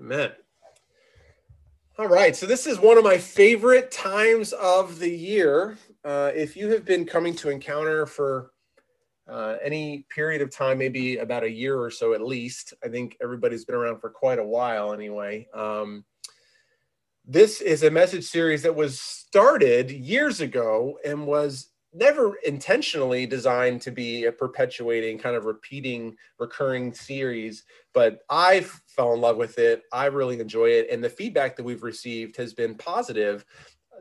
Amen. All right, so this is one of my favorite times of the year. Uh, if you have been coming to Encounter for uh, any period of time, maybe about a year or so at least, I think everybody's been around for quite a while anyway. Um, this is a message series that was started years ago and was never intentionally designed to be a perpetuating kind of repeating recurring series but i fell in love with it. I really enjoy it. And the feedback that we've received has been positive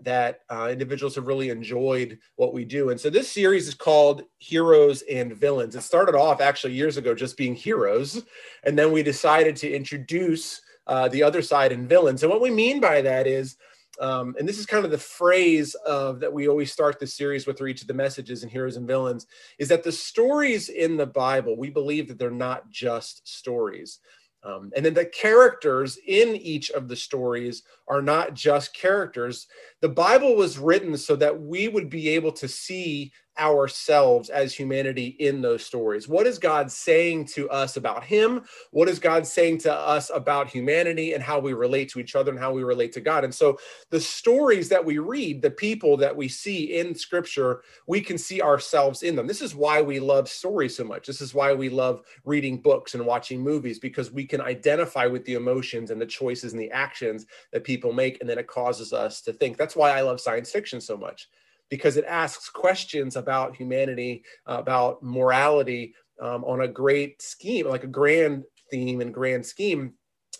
that uh, individuals have really enjoyed what we do. And so this series is called heroes and villains. It started off actually years ago just being heroes and then we decided to introduce uh, the other side and villains. And what we mean by that is um, and this is kind of the phrase of that we always start the series with for each of the messages in heroes and villains is that the stories in the bible we believe that they're not just stories. Um, and then the characters in each of the stories are not just characters. The bible was written so that we would be able to see ourselves as humanity in those stories. What is God saying to us about Him? What is God saying to us about humanity and how we relate to each other and how we relate to God? And so, the stories that we read, the people that we see in Scripture, we can see ourselves in them. This is why we love stories so much. This is why we love reading books and watching movies because we can identify with the emotions and the choices and the actions that people make. And then it causes us to think. That's why I love science fiction so much because it asks questions about humanity, about morality um, on a great scheme, like a grand theme and grand scheme.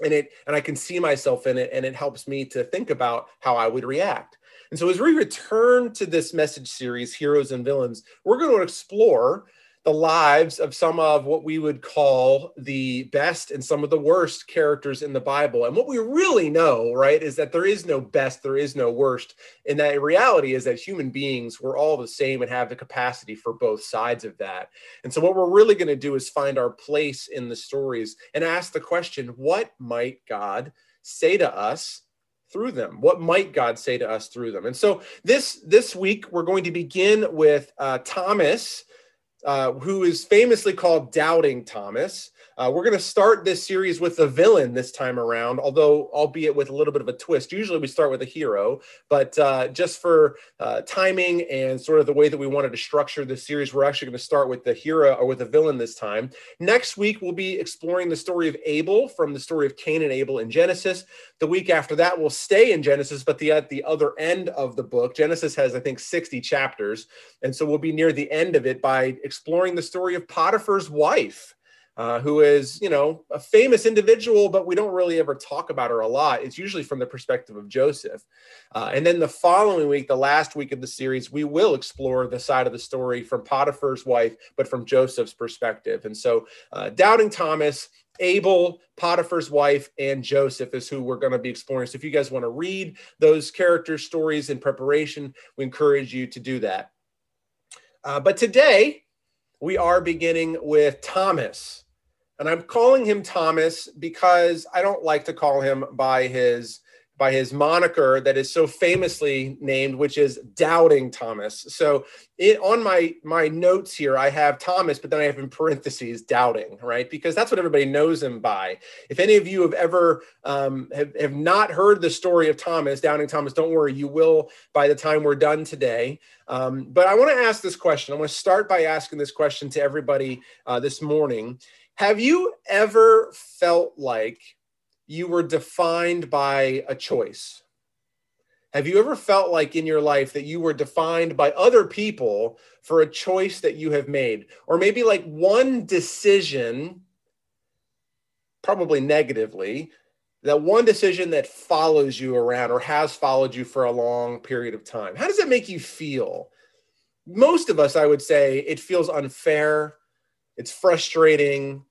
And it and I can see myself in it, and it helps me to think about how I would react. And so, as we return to this message series, Heroes and Villains, we're going to explore the lives of some of what we would call the best and some of the worst characters in the Bible. And what we really know, right, is that there is no best, there is no worst. And that reality is that human beings, we're all the same and have the capacity for both sides of that. And so, what we're really going to do is find our place in the stories and ask the question what might God say to us? through them what might god say to us through them and so this this week we're going to begin with uh, thomas uh, who is famously called Doubting Thomas. Uh, we're going to start this series with the villain this time around, although albeit with a little bit of a twist. Usually we start with a hero, but uh, just for uh, timing and sort of the way that we wanted to structure this series, we're actually going to start with the hero or with the villain this time. Next week we'll be exploring the story of Abel from the story of Cain and Abel in Genesis. The week after that we'll stay in Genesis, but the at the other end of the book, Genesis has I think 60 chapters, and so we'll be near the end of it by exploring the story of Potiphar's wife uh, who is, you know, a famous individual, but we don't really ever talk about her a lot. It's usually from the perspective of Joseph. Uh, and then the following week, the last week of the series, we will explore the side of the story from Potiphar's wife, but from Joseph's perspective. And so, uh, Doubting Thomas, Abel, Potiphar's wife, and Joseph is who we're going to be exploring. So, if you guys want to read those character stories in preparation, we encourage you to do that. Uh, but today, we are beginning with Thomas. And I'm calling him Thomas because I don't like to call him by his by his moniker that is so famously named, which is Doubting Thomas. So it, on my my notes here, I have Thomas, but then I have in parentheses Doubting, right? Because that's what everybody knows him by. If any of you have ever um, have, have not heard the story of Thomas, Doubting Thomas, don't worry, you will by the time we're done today. Um, but I want to ask this question. I want to start by asking this question to everybody uh, this morning. Have you ever felt like you were defined by a choice? Have you ever felt like in your life that you were defined by other people for a choice that you have made? Or maybe like one decision, probably negatively, that one decision that follows you around or has followed you for a long period of time? How does that make you feel? Most of us, I would say, it feels unfair it's frustrating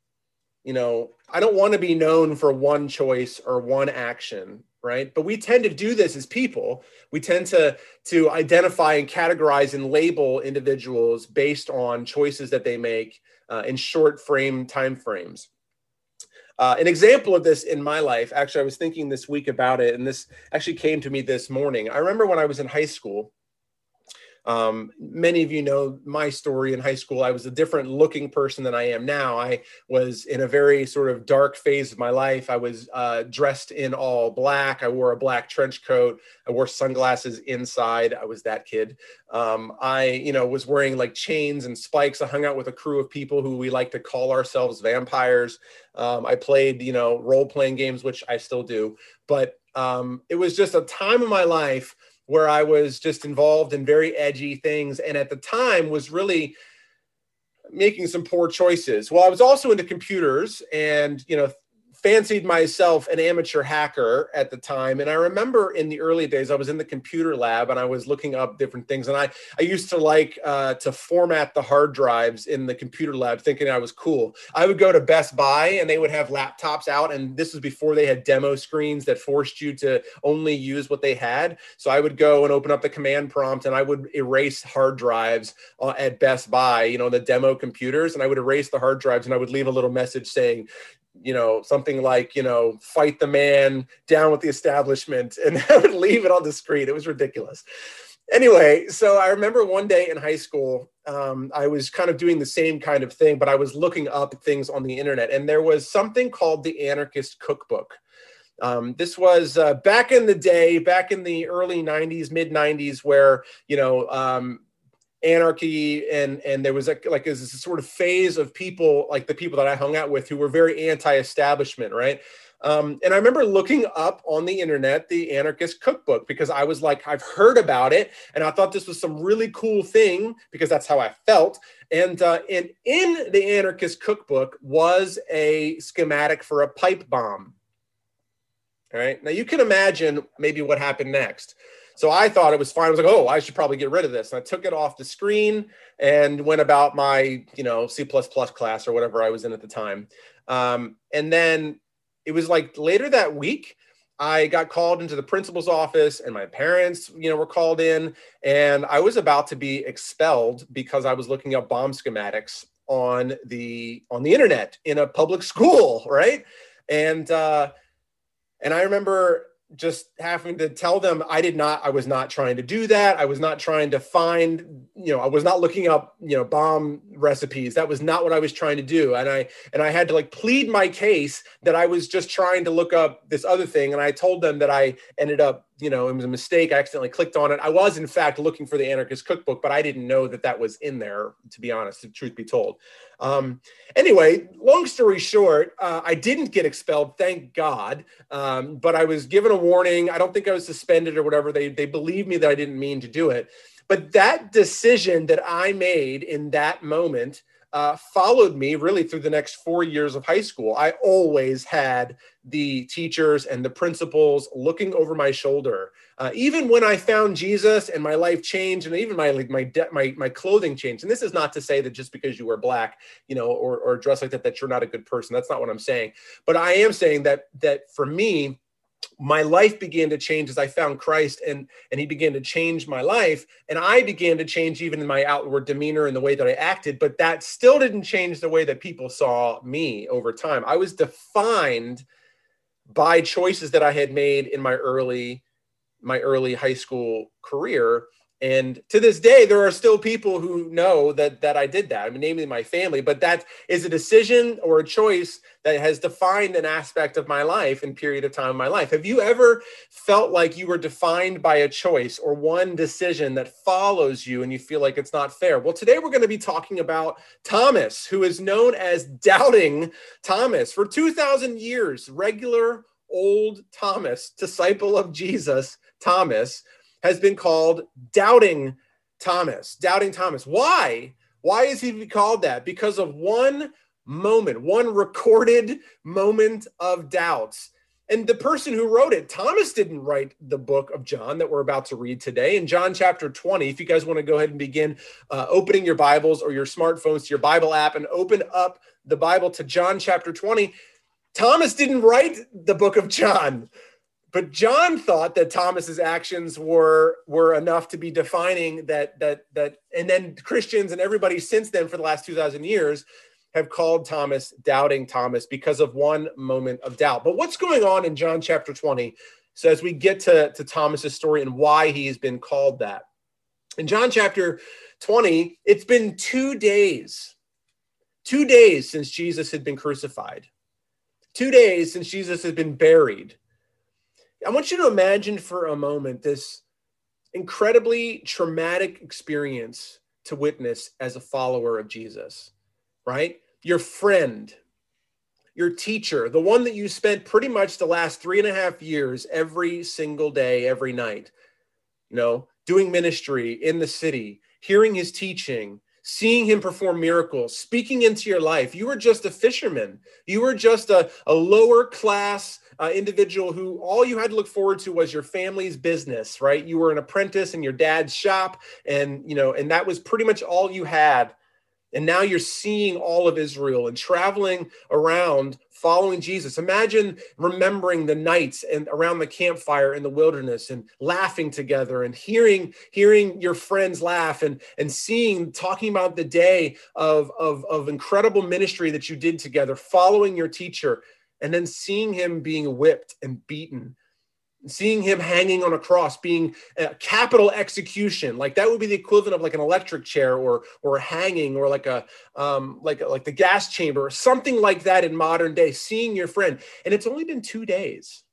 you know i don't want to be known for one choice or one action right? But we tend to do this as people. We tend to to identify and categorize and label individuals based on choices that they make uh, in short frame time frames uh, an example of this in my life actually i was thinking this week about it and this actually came to me this morning. I remember when i was in high school Um, many of you know my story in high school. I was a different looking person than I am now. I was in a very sort of dark phase of my life. I was uh, dressed in all black. I wore a black trench coat. I wore sunglasses inside. I was that kid. Um, I, you know, was wearing like chains and spikes. I hung out with a crew of people who we like to call ourselves vampires. Um, I played, you know, role playing games, which I still do. But um, it was just a time of my life where I was just involved in very edgy things. And at the time was really making some poor choices. Well, I was also into computers and, you know, fancied myself an amateur hacker at the time. And I remember in the early days, I was in the computer lab and I was looking up different things. And I, I used to like uh, to format the hard drives in the computer lab, thinking I was cool. I would go to Best Buy and they would have laptops out. And this was before they had demo screens that forced you to only use what they had. So I would go and open up the command prompt and I would erase hard drives uh, at Best Buy, you know, the demo computers. And I would erase the hard drives and I would leave a little message saying, you know, something like, you know, fight the man, down with the establishment, and I would leave it on the screen. It was ridiculous. Anyway, so I remember one day in high school, um, I was kind of doing the same kind of thing, but I was looking up things on the internet, and there was something called the Anarchist Cookbook. Um, this was uh, back in the day, back in the early 90s, mid 90s, where, you know, um, anarchy and and there was a, like this sort of phase of people like the people that I hung out with who were very anti-establishment, right? Um, and I remember looking up on the internet the anarchist cookbook because I was like, I've heard about it, and I thought this was some really cool thing because that's how I felt. And uh, and in the anarchist cookbook was a schematic for a pipe bomb. All right. Now you can imagine maybe what happened next. So I thought it was fine. I was like, oh, I should probably get rid of this. And I took it off the screen and went about my, you know, C class or whatever I was in at the time. Um, and then it was like later that week, I got called into the principal's office and my parents, you know, were called in and I was about to be expelled because I was looking up bomb schematics on the on the internet in a public school, right? And uh and I remember just having to tell them I did not, I was not trying to do that. I was not trying to find, you know, I was not looking up, you know, bomb recipes. That was not what I was trying to do. And I, and I had to like plead my case that I was just trying to look up this other thing. And I told them that I ended up you know, it was a mistake. I accidentally clicked on it. I was, in fact, looking for the anarchist cookbook, but I didn't know that that was in there, to be honest, the truth be told. Um, anyway, long story short, uh, I didn't get expelled, thank God, um, but I was given a warning. I don't think I was suspended or whatever. They, they believed me that I didn't mean to do it. But that decision that I made in that moment uh, followed me really through the next four years of high school. I always had the teachers and the principals looking over my shoulder. Uh, even when I found Jesus and my life changed, and even my my de- my my clothing changed. And this is not to say that just because you wear black, you know, or or dress like that, that you're not a good person. That's not what I'm saying. But I am saying that that for me, my life began to change as I found Christ and and he began to change my life and I began to change even in my outward demeanor and the way that I acted but that still didn't change the way that people saw me over time. I was defined by choices that I had made in my early my early high school career and to this day, there are still people who know that that I did that. I mean, namely my family, but that is a decision or a choice that has defined an aspect of my life and period of time in my life. Have you ever felt like you were defined by a choice or one decision that follows you and you feel like it's not fair? Well, today we're going to be talking about Thomas, who is known as Doubting Thomas. For 2,000 years, regular old Thomas, disciple of Jesus, Thomas has been called Doubting Thomas. Doubting Thomas. Why? Why is he called that? Because of one moment, one recorded moment of doubts. And the person who wrote it, Thomas didn't write the book of John that we're about to read today. In John chapter 20, if you guys want to go ahead and begin uh, opening your Bibles or your smartphones to your Bible app and open up the Bible to John chapter 20, Thomas didn't write the book of John. But John thought that Thomas's actions were were enough to be defining that that that and then Christians and everybody since then for the last 2000 years have called Thomas doubting Thomas because of one moment of doubt. But what's going on in John chapter 20? So as we get to, to Thomas's story and why he's been called that. In John chapter 20, it's been two days, two days since Jesus had been crucified, two days since Jesus had been buried. I want you to imagine for a moment this incredibly traumatic experience to witness as a follower of Jesus, right? Your friend, your teacher, the one that you spent pretty much the last three and a half years every single day, every night, you know, doing ministry in the city, hearing his teaching, seeing him perform miracles, speaking into your life. You were just a fisherman. You were just a, a lower class uh, individual who all you had to look forward to was your family's business, right? You were an apprentice in your dad's shop, and you know, and that was pretty much all you had. And now you're seeing all of Israel and traveling around following Jesus. Imagine remembering the nights and around the campfire in the wilderness and laughing together and hearing hearing your friends laugh and and seeing talking about the day of of, of incredible ministry that you did together, following your teacher, and then seeing him being whipped and beaten seeing him hanging on a cross being a capital execution like that would be the equivalent of like an electric chair or or hanging or like a um like like the gas chamber or something like that in modern day seeing your friend. And it's only been two days.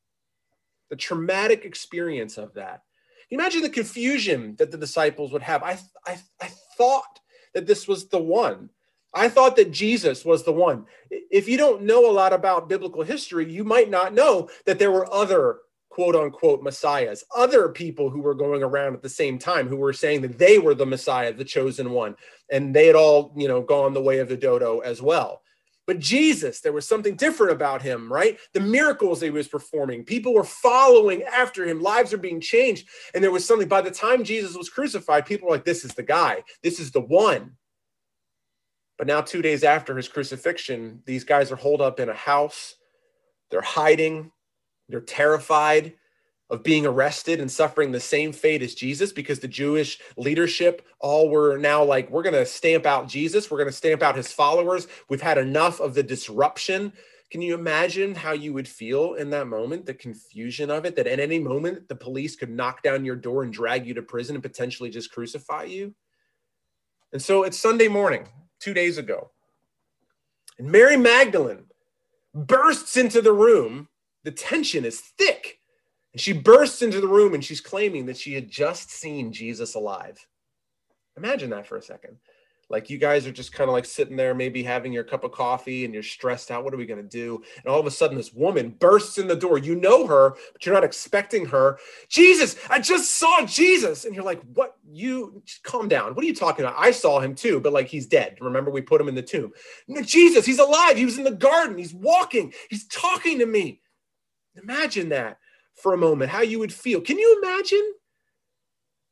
The traumatic experience of that. Imagine the confusion that the disciples would have? I i, I thought that this was the one. I thought that Jesus was the one. If you don't know a lot about biblical history, you might not know that there were other quote unquote messiahs, other people who were going around at the same time who were saying that they were the messiah, the chosen one, and they had all, you know, gone the way of the dodo as well. But Jesus, there was something different about him, right? The miracles he was performing, people were following after him, lives are being changed. And there was something, by the time Jesus was crucified, people were like, this is the guy, this is the one. But now, two days after his crucifixion, these guys are holed up in a house, they're hiding, they're terrified of being arrested and suffering the same fate as Jesus because the Jewish leadership all were now like, we're going to stamp out Jesus. We're going to stamp out his followers. We've had enough of the disruption. Can you imagine how you would feel in that moment, the confusion of it, that at any moment the police could knock down your door and drag you to prison and potentially just crucify you? And so it's Sunday morning, two days ago. And Mary Magdalene bursts into the room the tension is thick. And she bursts into the room and she's claiming that she had just seen Jesus alive. Imagine that for a second. Like you guys are just kind of like sitting there, maybe having your cup of coffee and you're stressed out. What are we going to do? And all of a sudden, this woman bursts in the door. You know her, but you're not expecting her. Jesus, I just saw Jesus. And you're like, what? You calm down. What are you talking about? I saw him too, but like he's dead. Remember, we put him in the tomb. No, Jesus, he's alive. He was in the garden. He's walking. He's talking to me. Imagine that for a moment, how you would feel. Can you imagine?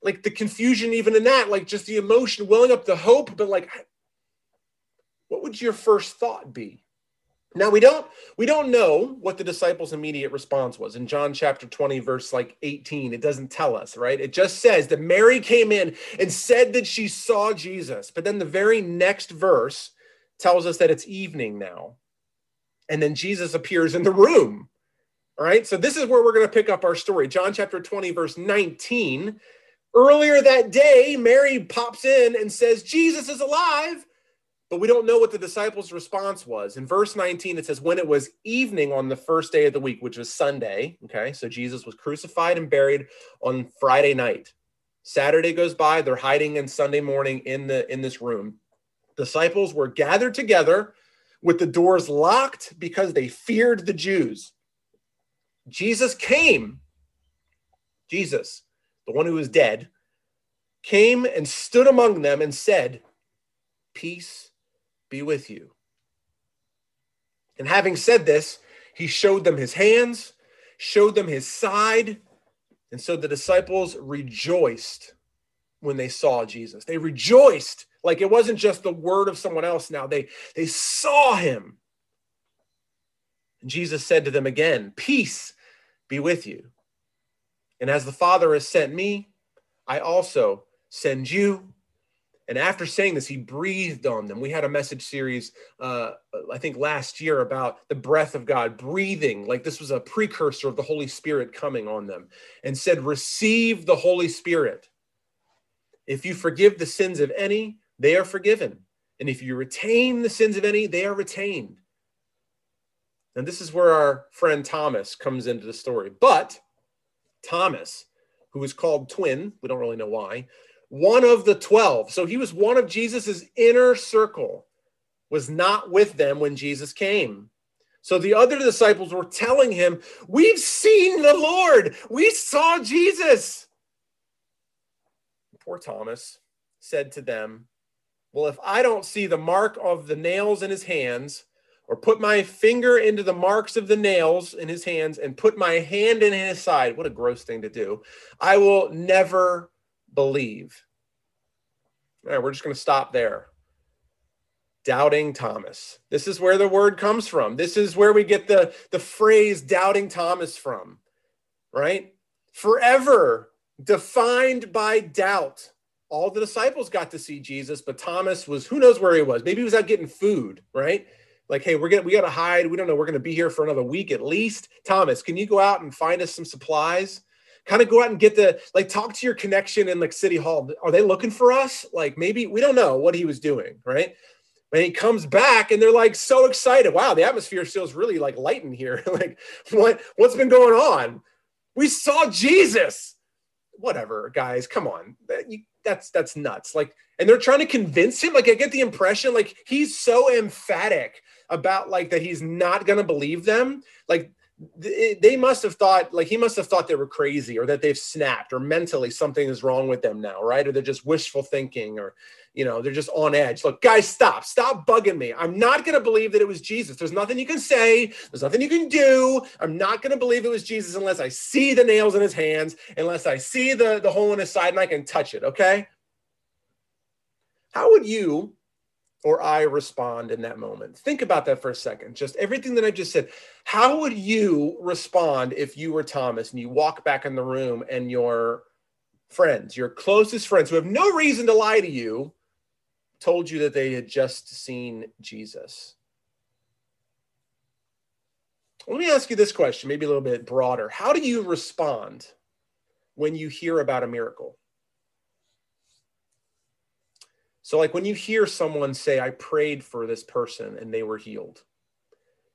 Like the confusion, even in that, like just the emotion, welling up the hope, but like, what would your first thought be? Now we don't we don't know what the disciples' immediate response was in John chapter 20 verse like 18 it doesn't tell us right it just says that Mary came in and said that she saw Jesus but then the very next verse tells us that it's evening now and then Jesus appears in the room all right, so this is where we're going to pick up our story. John chapter 20, verse 19. Earlier that day, Mary pops in and says, Jesus is alive. But we don't know what the disciples' response was. In verse 19, it says, When it was evening on the first day of the week, which was Sunday, okay, so Jesus was crucified and buried on Friday night. Saturday goes by, they're hiding in Sunday morning in the in this room. Disciples were gathered together with the doors locked because they feared the Jews. Jesus came, Jesus, the one who was dead, came and stood among them and said, Peace be with you. And having said this, he showed them his hands, showed them his side. And so the disciples rejoiced when they saw Jesus. They rejoiced like it wasn't just the word of someone else now. They, they saw him. And Jesus said to them again, Peace be with you. And as the Father has sent me, I also send you. And after saying this, he breathed on them. We had a message series, uh, I think last year, about the breath of God, breathing, like this was a precursor of the Holy Spirit coming on them, and said, Receive the Holy Spirit. If you forgive the sins of any, they are forgiven. And if you retain the sins of any, they are retained. And this is where our friend Thomas comes into the story. But Thomas, who was called twin, we don't really know why, one of the 12. So he was one of Jesus's inner circle, was not with them when Jesus came. So the other disciples were telling him, We've seen the Lord. We saw Jesus. Poor Thomas said to them, Well, if I don't see the mark of the nails in his hands, or put my finger into the marks of the nails in his hands, and put my hand in his side, what a gross thing to do, I will never believe. All right, we're just going to stop there doubting Thomas. This is where the word comes from. This is where we get the, the phrase doubting Thomas from, right? Forever defined by doubt. All the disciples got to see Jesus, but Thomas was who knows where he was. Maybe he was out getting food, right? Like, hey, we're gonna we gotta hide. We don't know. We're gonna be here for another week at least. Thomas, can you go out and find us some supplies? Kind of go out and get the like talk to your connection in like City Hall. Are they looking for us? Like maybe we don't know what he was doing, right? and he comes back and they're like so excited wow the atmosphere feels really like light in here like what what's been going on we saw jesus whatever guys come on that, you, that's that's nuts like and they're trying to convince him like i get the impression like he's so emphatic about like that he's not going to believe them like they must have thought like he must have thought they were crazy or that they've snapped or mentally something is wrong with them now right or they're just wishful thinking or you know, they're just on edge. Look, guys, stop, stop bugging me. I'm not going to believe that it was Jesus. There's nothing you can say. There's nothing you can do. I'm not going to believe it was Jesus unless I see the nails in his hands, unless I see the, the hole in his side and I can touch it. Okay. How would you or I respond in that moment? Think about that for a second. Just everything that I just said. How would you respond if you were Thomas and you walk back in the room and your friends, your closest friends who have no reason to lie to you, told you that they had just seen Jesus. Let me ask you this question, maybe a little bit broader. How do you respond when you hear about a miracle? So, like when you hear someone say, I prayed for this person and they were healed.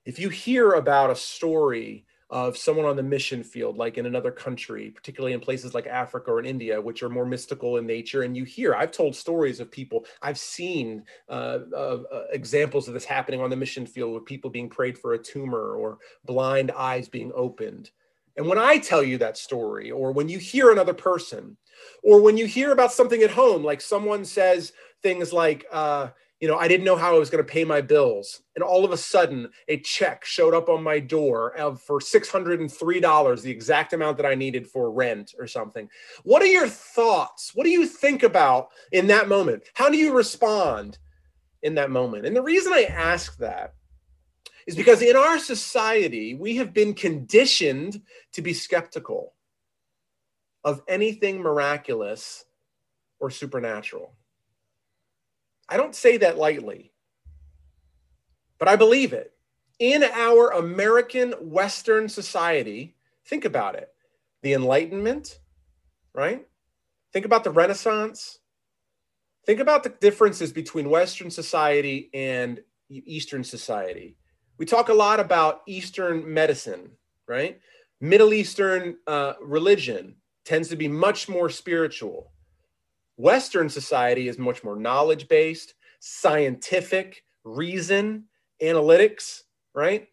If you hear about a story of someone on the mission field, like in another country, particularly in places like Africa or in India, which are more mystical in nature. And you hear, I've told stories of people, I've seen uh, uh, examples of this happening on the mission field with people being prayed for a tumor or blind eyes being opened. And when I tell you that story, or when you hear another person, or when you hear about something at home, like someone says things like, uh, you know, I didn't know how I was going to pay my bills. And all of a sudden, a check showed up on my door of, for $603, the exact amount that I needed for rent or something. What are your thoughts? What do you think about in that moment? How do you respond in that moment? And the reason I ask that is because in our society, we have been conditioned to be skeptical of anything miraculous or supernatural. I don't say that lightly, but I believe it. In our American Western society, think about it the Enlightenment, right? Think about the Renaissance. Think about the differences between Western society and Eastern society. We talk a lot about Eastern medicine, right? Middle Eastern uh, religion tends to be much more spiritual. Western society is much more knowledge based, scientific, reason, analytics, right?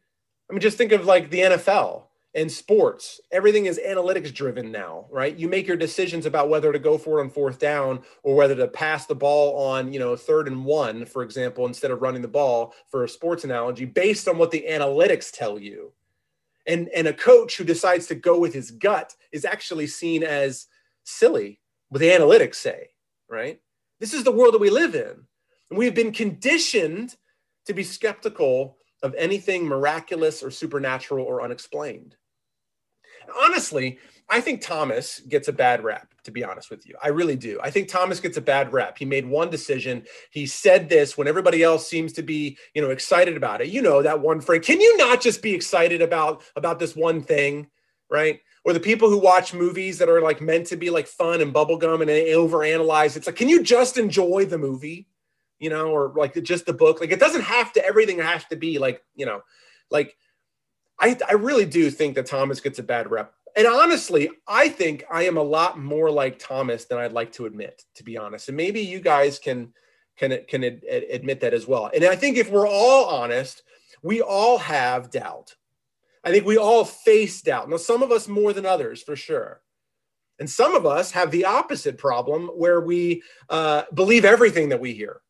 I mean, just think of like the NFL and sports. Everything is analytics driven now, right? You make your decisions about whether to go for it on fourth down or whether to pass the ball on, you know, third and one, for example, instead of running the ball for a sports analogy based on what the analytics tell you. And, and a coach who decides to go with his gut is actually seen as silly what the analytics say, right? This is the world that we live in. And we've been conditioned to be skeptical of anything miraculous or supernatural or unexplained. Honestly, I think Thomas gets a bad rap, to be honest with you. I really do. I think Thomas gets a bad rap. He made one decision. He said this when everybody else seems to be, you know, excited about it. You know, that one phrase. Can you not just be excited about about this one thing? right? or the people who watch movies that are like meant to be like fun and bubblegum and eh, they overanalyze. It's like, can you just enjoy the movie? You know, or like just the book. Like it doesn't have to everything has to be like, you know, like I, I really do think that Thomas gets a bad rep. And honestly, I think I am a lot more like Thomas than I'd like to admit, to be honest. And maybe you guys can can can ad, admit that as well. And I think if we're all honest, we all have doubt. I think we all face doubt. Now, some of us more than others, for sure. And some of us have the opposite problem where we uh, believe everything that we hear.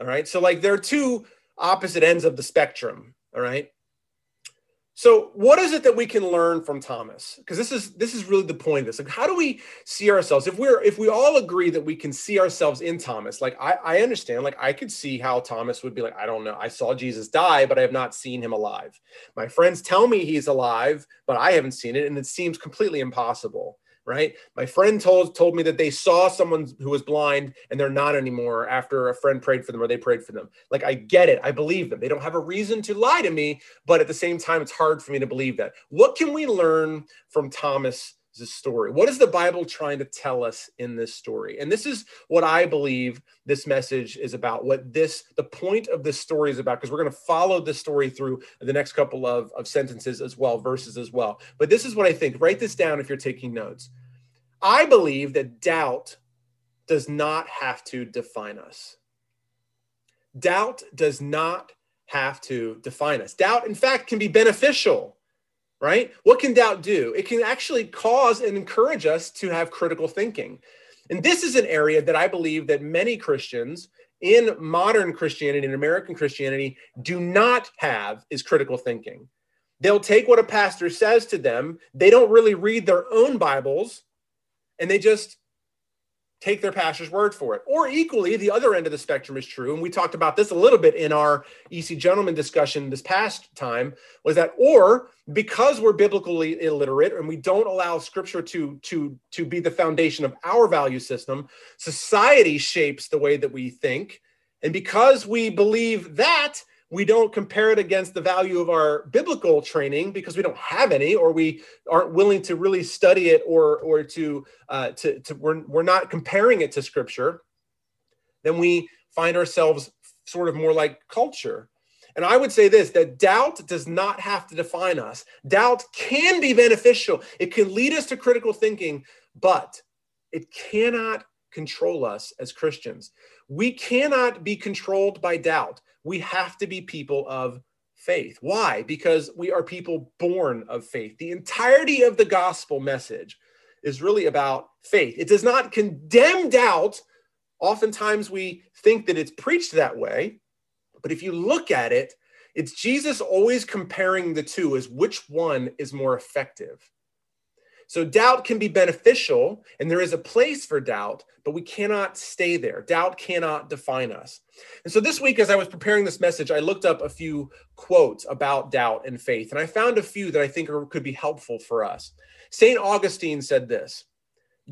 All right. So, like, there are two opposite ends of the spectrum. All right. So, what is it that we can learn from Thomas? Because this is this is really the point of this. Like, how do we see ourselves? If we're if we all agree that we can see ourselves in Thomas, like I, I understand, like I could see how Thomas would be like, I don't know, I saw Jesus die, but I have not seen him alive. My friends tell me he's alive, but I haven't seen it, and it seems completely impossible right? My friend told told me that they saw someone who was blind and they're not anymore after a friend prayed for them or they prayed for them. Like I get it. I believe them. They don't have a reason to lie to me, but at the same time it's hard for me to believe that. What can we learn from Thomas story? What is the Bible trying to tell us in this story? And this is what I believe this message is about. What this, the point of this story is about, because we're going to follow this story through the next couple of, of sentences as well, verses as well. But this is what I think. Write this down if you're taking notes. I believe that doubt does not have to define us. Doubt does not have to define us. Doubt, in fact, can be beneficial, right? What can doubt do? It can actually cause and encourage us to have critical thinking. And this is an area that I believe that many Christians in modern Christianity and American Christianity do not have is critical thinking. They'll take what a pastor says to them, they don't really read their own Bibles and they just take their pastor's word for it. Or equally, the other end of the spectrum is true. And we talked about this a little bit in our EC gentleman discussion this past time was that, or because we're biblically illiterate and we don't allow scripture to, to, to be the foundation of our value system, society shapes the way that we think. And because we believe that, we don't compare it against the value of our biblical training because we don't have any or we aren't willing to really study it or or to uh, to, to we're, we're not comparing it to scripture then we find ourselves sort of more like culture. And i would say this that doubt does not have to define us. Doubt can be beneficial. It can lead us to critical thinking but it cannot control us as christians. We cannot be controlled by doubt we have to be people of faith. Why? Because we are people born of faith. The entirety of the gospel message is really about faith. It does not condemn doubt. Oftentimes we think that it's preached that way, but if you look at it, it's Jesus always comparing the two as which one is more effective. So doubt can be beneficial, and there is a place for doubt, but we cannot stay there. Doubt cannot define us. And so this week, as I was preparing this message, I looked up a few quotes about doubt and faith, and I found a few that I think are, could be helpful for us. St. Augustine said this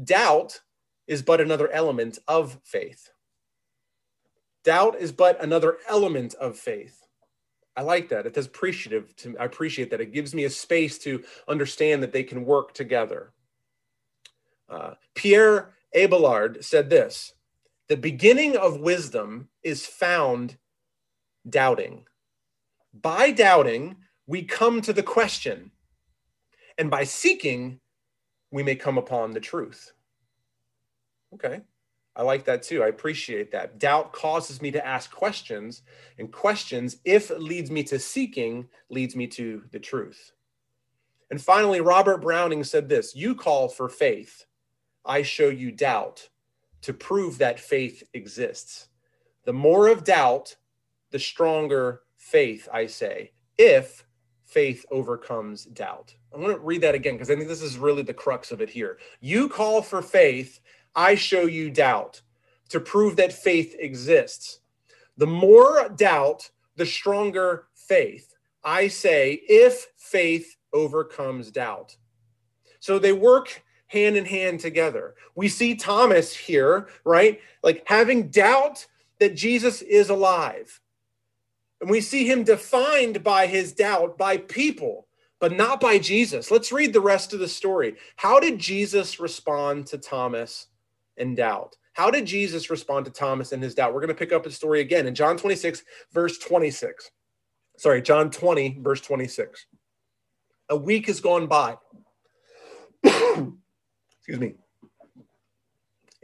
Doubt is but another element of faith. Doubt is but another element of faith. I like that. It is appreciative to I appreciate that. It gives me a space to understand that they can work together. Uh, Pierre Abelard said this the beginning of wisdom is found doubting. By doubting, we come to the question, and by seeking, we may come upon the truth. Okay. I like that too. I appreciate that. Doubt causes me to ask questions, and questions, if leads me to seeking, leads me to the truth. And finally, Robert Browning said this You call for faith, I show you doubt to prove that faith exists. The more of doubt, the stronger faith, I say, if faith overcomes doubt. I want to read that again because I think this is really the crux of it here. You call for faith, I show you doubt to prove that faith exists. The more doubt, the stronger faith. I say, if faith overcomes doubt. So they work hand in hand together. We see Thomas here, right? Like having doubt that Jesus is alive. And we see him defined by his doubt by people but not by Jesus. Let's read the rest of the story. How did Jesus respond to Thomas in doubt? How did Jesus respond to Thomas and his doubt? We're going to pick up the story again in John 26, verse 26. Sorry, John 20, verse 26. A week has gone by. Excuse me.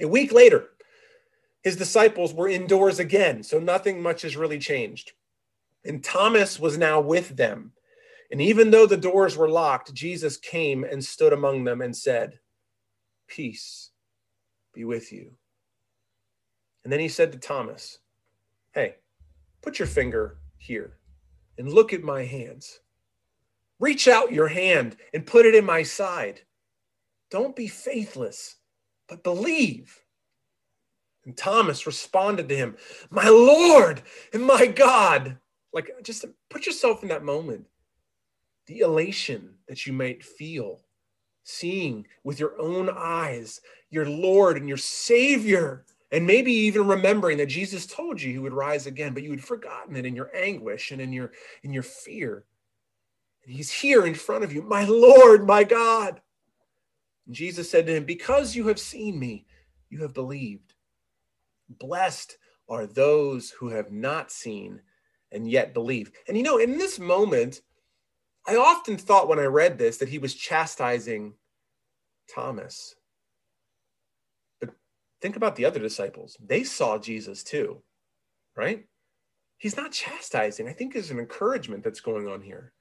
A week later, his disciples were indoors again, so nothing much has really changed. And Thomas was now with them. And even though the doors were locked, Jesus came and stood among them and said, Peace be with you. And then he said to Thomas, Hey, put your finger here and look at my hands. Reach out your hand and put it in my side. Don't be faithless, but believe. And Thomas responded to him, My Lord and my God. Like, just put yourself in that moment. The elation that you might feel seeing with your own eyes your Lord and your Savior, and maybe even remembering that Jesus told you he would rise again, but you had forgotten it in your anguish and in your in your fear. And he's here in front of you, my Lord, my God. And Jesus said to him, Because you have seen me, you have believed. Blessed are those who have not seen and yet believe. And you know, in this moment, I often thought when I read this that he was chastising Thomas. But think about the other disciples. They saw Jesus too, right? He's not chastising. I think there's an encouragement that's going on here.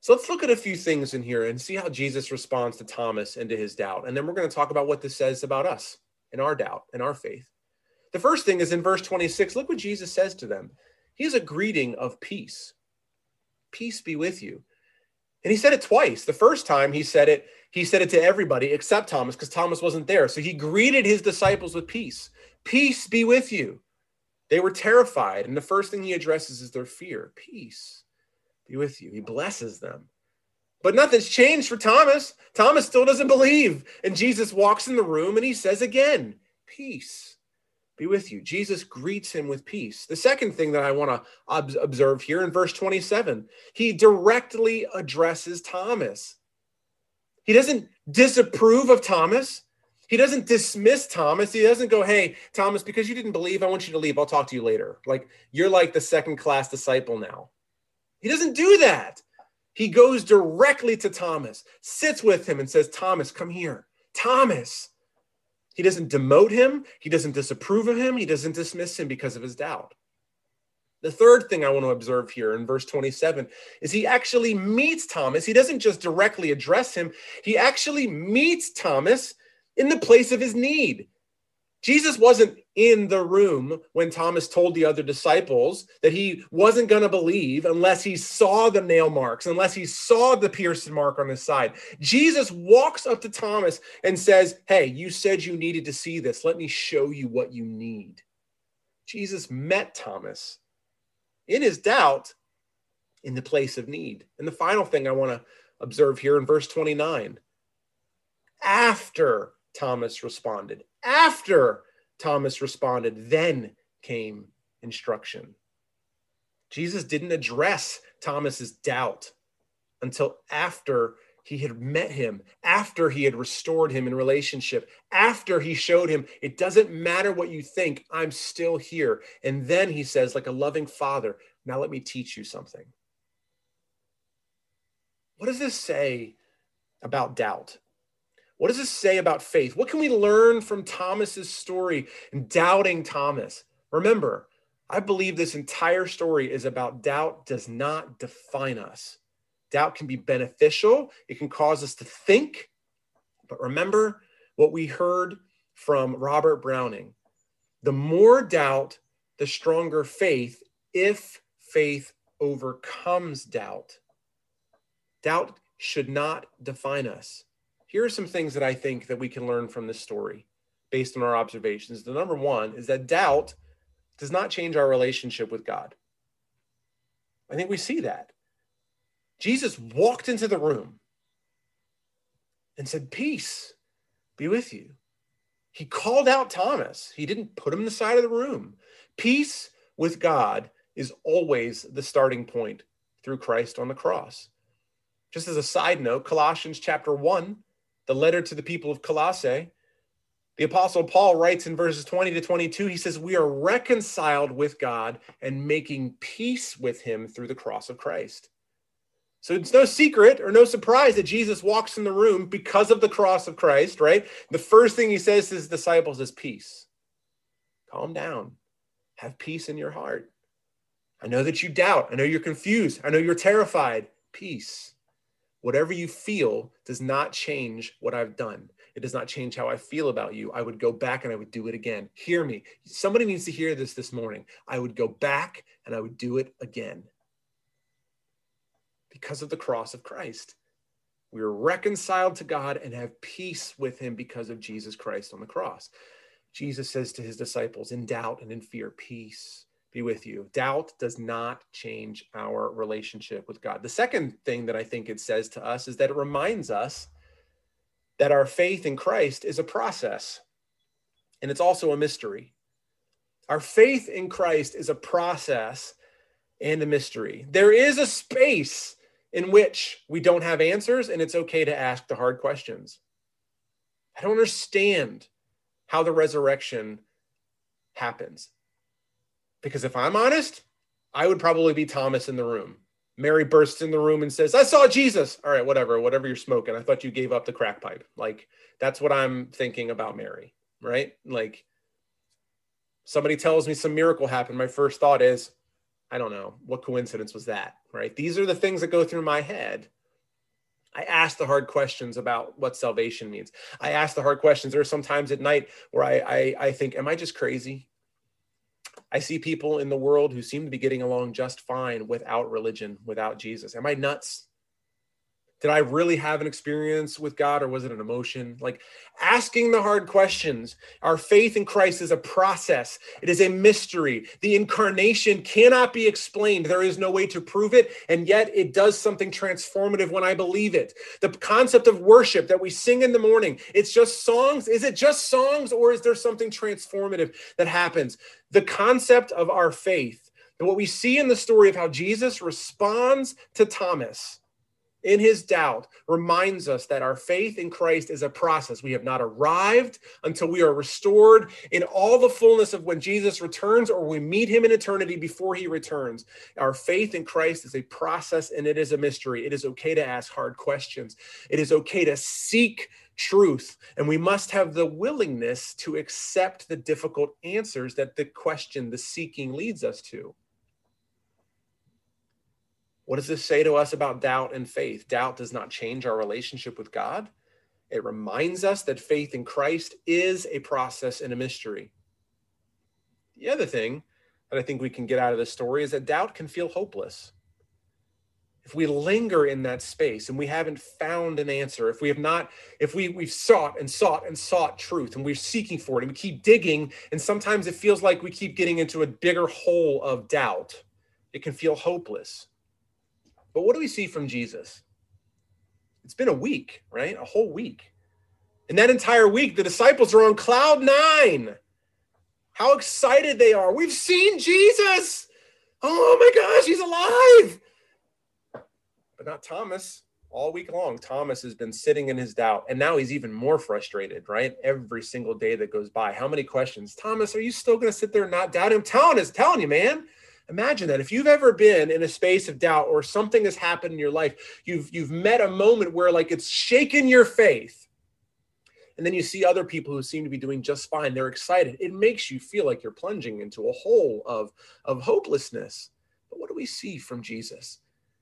So let's look at a few things in here and see how Jesus responds to Thomas and to his doubt. And then we're going to talk about what this says about us and our doubt and our faith. The first thing is in verse 26. Look what Jesus says to them. He He's a greeting of peace. Peace be with you. And he said it twice. The first time he said it, he said it to everybody except Thomas because Thomas wasn't there. So he greeted his disciples with peace. Peace be with you. They were terrified. And the first thing he addresses is their fear. Peace be with you. He blesses them. But nothing's changed for Thomas. Thomas still doesn't believe. And Jesus walks in the room and he says again, Peace be with you. Jesus greets him with peace. The second thing that I want to ob- observe here in verse 27, he directly addresses Thomas. He doesn't disapprove of Thomas. He doesn't dismiss Thomas. He doesn't go, Hey, Thomas, because you didn't believe, I want you to leave. I'll talk to you later. Like you're like the second class disciple now. He doesn't do that. He goes directly to Thomas, sits with him, and says, Thomas, come here. Thomas. He doesn't demote him. He doesn't disapprove of him. He doesn't dismiss him because of his doubt. The third thing I want to observe here in verse 27 is he actually meets Thomas. He doesn't just directly address him, he actually meets Thomas in the place of his need. Jesus wasn't in the room when Thomas told the other disciples that he wasn't going to believe unless he saw the nail marks, unless he saw the pierced mark on his side. Jesus walks up to Thomas and says, Hey, you said you needed to see this. Let me show you what you need. Jesus met Thomas in his doubt in the place of need. And the final thing I want to observe here in verse 29 after Thomas responded. After Thomas responded, then came instruction. Jesus didn't address Thomas's doubt until after he had met him, after he had restored him in relationship, after he showed him, it doesn't matter what you think, I'm still here. And then he says, like a loving father, now let me teach you something. What does this say about doubt? What does this say about faith? What can we learn from Thomas's story and doubting Thomas? Remember, I believe this entire story is about doubt does not define us. Doubt can be beneficial, it can cause us to think. But remember what we heard from Robert Browning the more doubt, the stronger faith, if faith overcomes doubt. Doubt should not define us here are some things that I think that we can learn from this story based on our observations. The number one is that doubt does not change our relationship with God. I think we see that. Jesus walked into the room and said, Peace be with you. He called out Thomas. He didn't put him in the side of the room. Peace with God is always the starting point through Christ on the cross. Just as a side note, Colossians chapter 1, the letter to the people of Colossae, the Apostle Paul writes in verses 20 to 22, he says, We are reconciled with God and making peace with him through the cross of Christ. So it's no secret or no surprise that Jesus walks in the room because of the cross of Christ, right? The first thing he says to his disciples is peace. Calm down. Have peace in your heart. I know that you doubt. I know you're confused. I know you're terrified. Peace. Whatever you feel does not change what I've done. It does not change how I feel about you. I would go back and I would do it again. Hear me. Somebody needs to hear this this morning. I would go back and I would do it again because of the cross of Christ. We are reconciled to God and have peace with him because of Jesus Christ on the cross. Jesus says to his disciples, in doubt and in fear, peace be with you. Doubt does not change our relationship with God. The second thing that I think it says to us is that it reminds us that our faith in Christ is a process and it's also a mystery. Our faith in Christ is a process and a mystery. There is a space in which we don't have answers and it's okay to ask the hard questions. I don't understand how the resurrection happens. Because if I'm honest, I would probably be Thomas in the room. Mary bursts in the room and says, I saw Jesus. All right, whatever, whatever you're smoking. I thought you gave up the crack pipe. Like, that's what I'm thinking about Mary, right? Like, somebody tells me some miracle happened. My first thought is, I don't know. What coincidence was that, right? These are the things that go through my head. I ask the hard questions about what salvation means. I ask the hard questions. There are some times at night where I, I, I think, am I just crazy? I see people in the world who seem to be getting along just fine without religion, without Jesus. Am I nuts? Did I really have an experience with God or was it an emotion? Like asking the hard questions. Our faith in Christ is a process, it is a mystery. The incarnation cannot be explained. There is no way to prove it. And yet it does something transformative when I believe it. The concept of worship that we sing in the morning, it's just songs. Is it just songs or is there something transformative that happens? The concept of our faith and what we see in the story of how Jesus responds to Thomas in his doubt reminds us that our faith in Christ is a process. We have not arrived until we are restored in all the fullness of when Jesus returns or we meet him in eternity before he returns. Our faith in Christ is a process and it is a mystery. It is okay to ask hard questions, it is okay to seek truth. And we must have the willingness to accept the difficult answers that the question, the seeking leads us to. What does this say to us about doubt and faith? Doubt does not change our relationship with God. It reminds us that faith in Christ is a process and a mystery. The other thing that I think we can get out of this story is that doubt can feel hopeless. If we linger in that space and we haven't found an answer, if we have not, if we, we've sought and sought and sought truth and we're seeking for it and we keep digging, and sometimes it feels like we keep getting into a bigger hole of doubt, it can feel hopeless. But what do we see from Jesus? It's been a week, right? A whole week. And that entire week, the disciples are on cloud nine. How excited they are. We've seen Jesus. Oh my gosh, he's alive. But not Thomas. All week long, Thomas has been sitting in his doubt. And now he's even more frustrated, right? Every single day that goes by. How many questions? Thomas, are you still going to sit there and not doubt him? Telling us, telling you, man. Imagine that if you've ever been in a space of doubt or something has happened in your life, you've you've met a moment where like it's shaken your faith. And then you see other people who seem to be doing just fine. They're excited. It makes you feel like you're plunging into a hole of, of hopelessness. But what do we see from Jesus?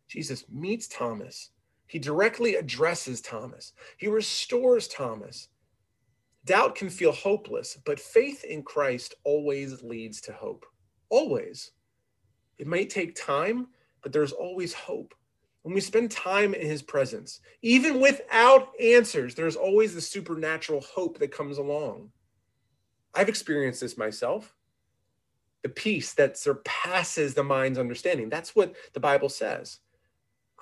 Jesus meets Thomas. He directly addresses Thomas. He restores Thomas. Doubt can feel hopeless, but faith in Christ always leads to hope. Always. It might take time, but there's always hope. When we spend time in his presence, even without answers, there's always the supernatural hope that comes along. I've experienced this myself. The peace that surpasses the mind's understanding. That's what the Bible says.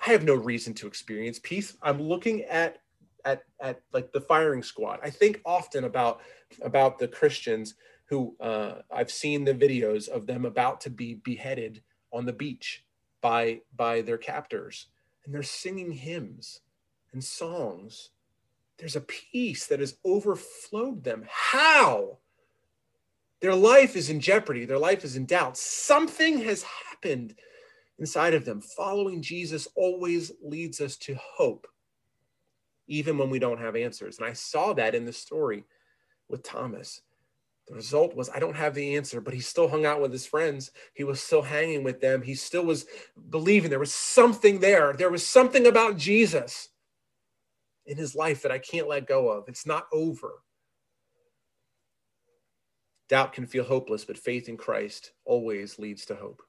I have no reason to experience peace. I'm looking at at at like the firing squad. I think often about about the Christians who uh, I've seen the videos of them about to be beheaded on the beach by by their captors and they're singing hymns and songs. There's a peace that has overflowed them. How? Their life is in jeopardy, their life is in doubt. Something has happened inside of them. Following Jesus always leads us to hope, even when we don't have answers. And I saw that in the story with Thomas. The result was I don't have the answer, but he still hung out with his friends. He was still hanging with them. He still was believing there was something there. There was something about Jesus in his life that I can't let go of. It's not over. Doubt can feel hopeless, but faith in Christ always leads to hope.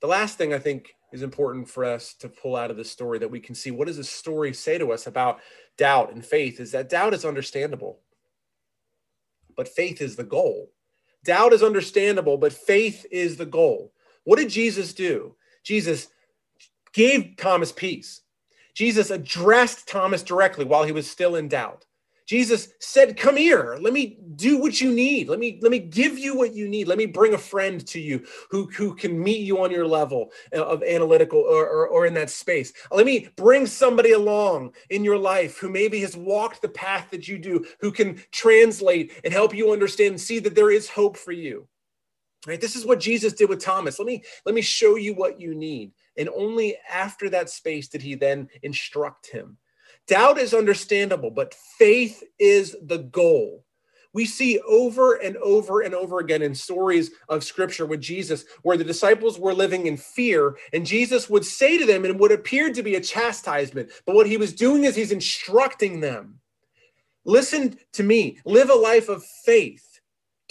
The last thing I think is important for us to pull out of this story that we can see what does this story say to us about doubt and faith is that doubt is understandable, but faith is the goal. Doubt is understandable, but faith is the goal. What did Jesus do? Jesus gave Thomas peace. Jesus addressed Thomas directly while he was still in doubt. Jesus said, "Come here. Let me do what you need. Let me let me give you what you need. Let me bring a friend to you who who can meet you on your level of analytical or, or, or in that space. Let me bring somebody along in your life who maybe has walked the path that you do, who can translate and help you understand and see that there is hope for you." Right? This is what Jesus did with Thomas. Let me let me show you what you need. And only after that space did he then instruct him. Doubt is understandable, but faith is the goal. We see over and over and over again in stories of scripture with Jesus where the disciples were living in fear, and Jesus would say to them, and what appeared to be a chastisement, but what he was doing is he's instructing them. Listen to me, live a life of faith.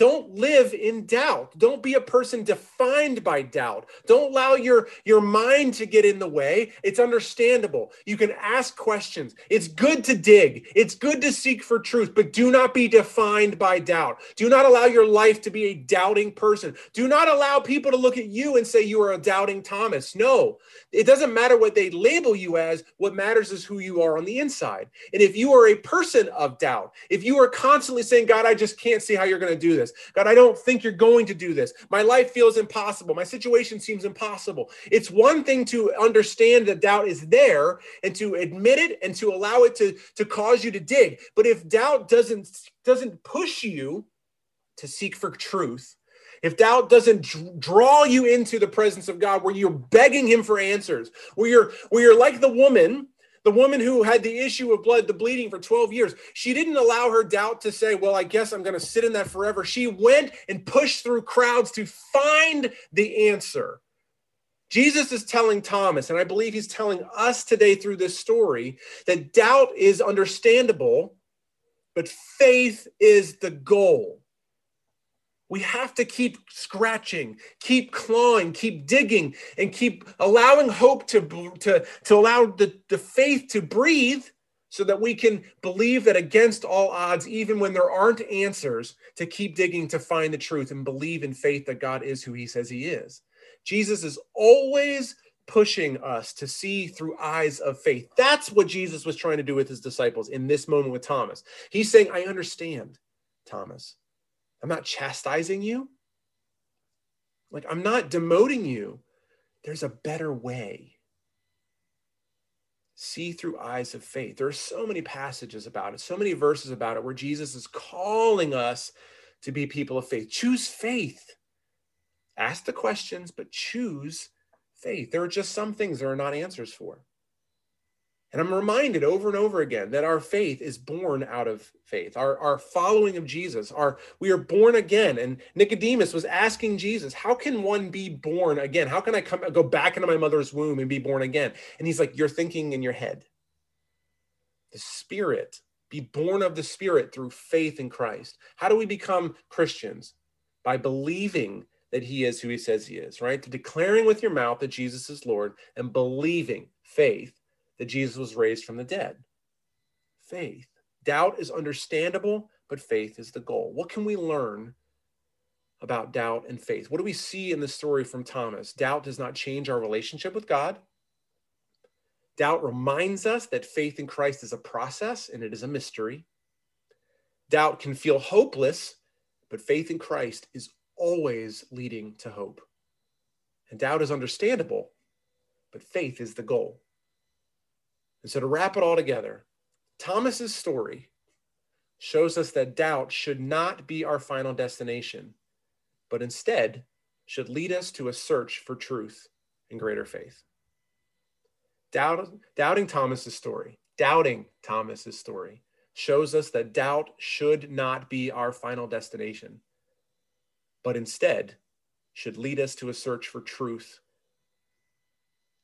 Don't live in doubt. Don't be a person defined by doubt. Don't allow your, your mind to get in the way. It's understandable. You can ask questions. It's good to dig, it's good to seek for truth, but do not be defined by doubt. Do not allow your life to be a doubting person. Do not allow people to look at you and say you are a doubting Thomas. No, it doesn't matter what they label you as. What matters is who you are on the inside. And if you are a person of doubt, if you are constantly saying, God, I just can't see how you're going to do this. God, I don't think you're going to do this. My life feels impossible. My situation seems impossible. It's one thing to understand that doubt is there and to admit it and to allow it to, to cause you to dig. But if doubt doesn't doesn't push you to seek for truth, if doubt doesn't draw you into the presence of God where you're begging him for answers, where you're where you're like the woman the woman who had the issue of blood, the bleeding for 12 years, she didn't allow her doubt to say, Well, I guess I'm going to sit in that forever. She went and pushed through crowds to find the answer. Jesus is telling Thomas, and I believe he's telling us today through this story, that doubt is understandable, but faith is the goal. We have to keep scratching, keep clawing, keep digging, and keep allowing hope to, to, to allow the, the faith to breathe so that we can believe that against all odds, even when there aren't answers, to keep digging to find the truth and believe in faith that God is who he says he is. Jesus is always pushing us to see through eyes of faith. That's what Jesus was trying to do with his disciples in this moment with Thomas. He's saying, I understand, Thomas. I'm not chastising you. Like, I'm not demoting you. There's a better way. See through eyes of faith. There are so many passages about it, so many verses about it where Jesus is calling us to be people of faith. Choose faith. Ask the questions, but choose faith. There are just some things there are not answers for. And I'm reminded over and over again that our faith is born out of faith. Our, our following of Jesus, our we are born again. And Nicodemus was asking Jesus, how can one be born again? How can I come go back into my mother's womb and be born again? And he's like, You're thinking in your head. The spirit, be born of the spirit through faith in Christ. How do we become Christians? By believing that he is who he says he is, right? To declaring with your mouth that Jesus is Lord and believing faith that Jesus was raised from the dead. Faith. Doubt is understandable, but faith is the goal. What can we learn about doubt and faith? What do we see in the story from Thomas? Doubt does not change our relationship with God. Doubt reminds us that faith in Christ is a process and it is a mystery. Doubt can feel hopeless, but faith in Christ is always leading to hope. And doubt is understandable, but faith is the goal. And so to wrap it all together, Thomas's story shows us that doubt should not be our final destination, but instead should lead us to a search for truth and greater faith. Doubt, doubting Thomas's story, doubting Thomas's story shows us that doubt should not be our final destination, but instead should lead us to a search for truth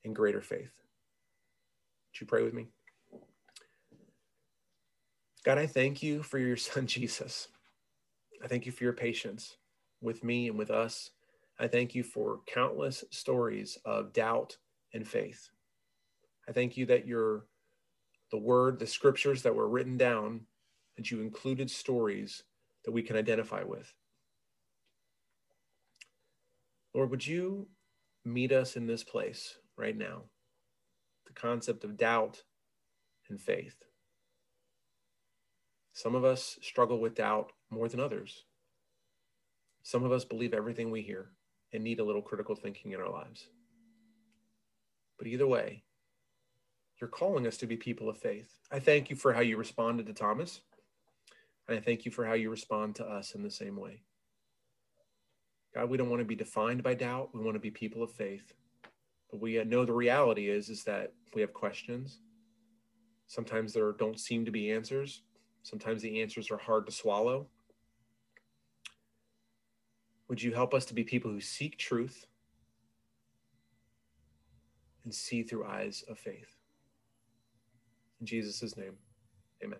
and greater faith. Would you pray with me? God, I thank you for your son, Jesus. I thank you for your patience with me and with us. I thank you for countless stories of doubt and faith. I thank you that your the word, the scriptures that were written down, that you included stories that we can identify with. Lord, would you meet us in this place right now? Concept of doubt and faith. Some of us struggle with doubt more than others. Some of us believe everything we hear and need a little critical thinking in our lives. But either way, you're calling us to be people of faith. I thank you for how you responded to Thomas. And I thank you for how you respond to us in the same way. God, we don't want to be defined by doubt. We want to be people of faith. But we know the reality is, is that we have questions. Sometimes there don't seem to be answers. Sometimes the answers are hard to swallow. Would you help us to be people who seek truth and see through eyes of faith? In Jesus' name, amen.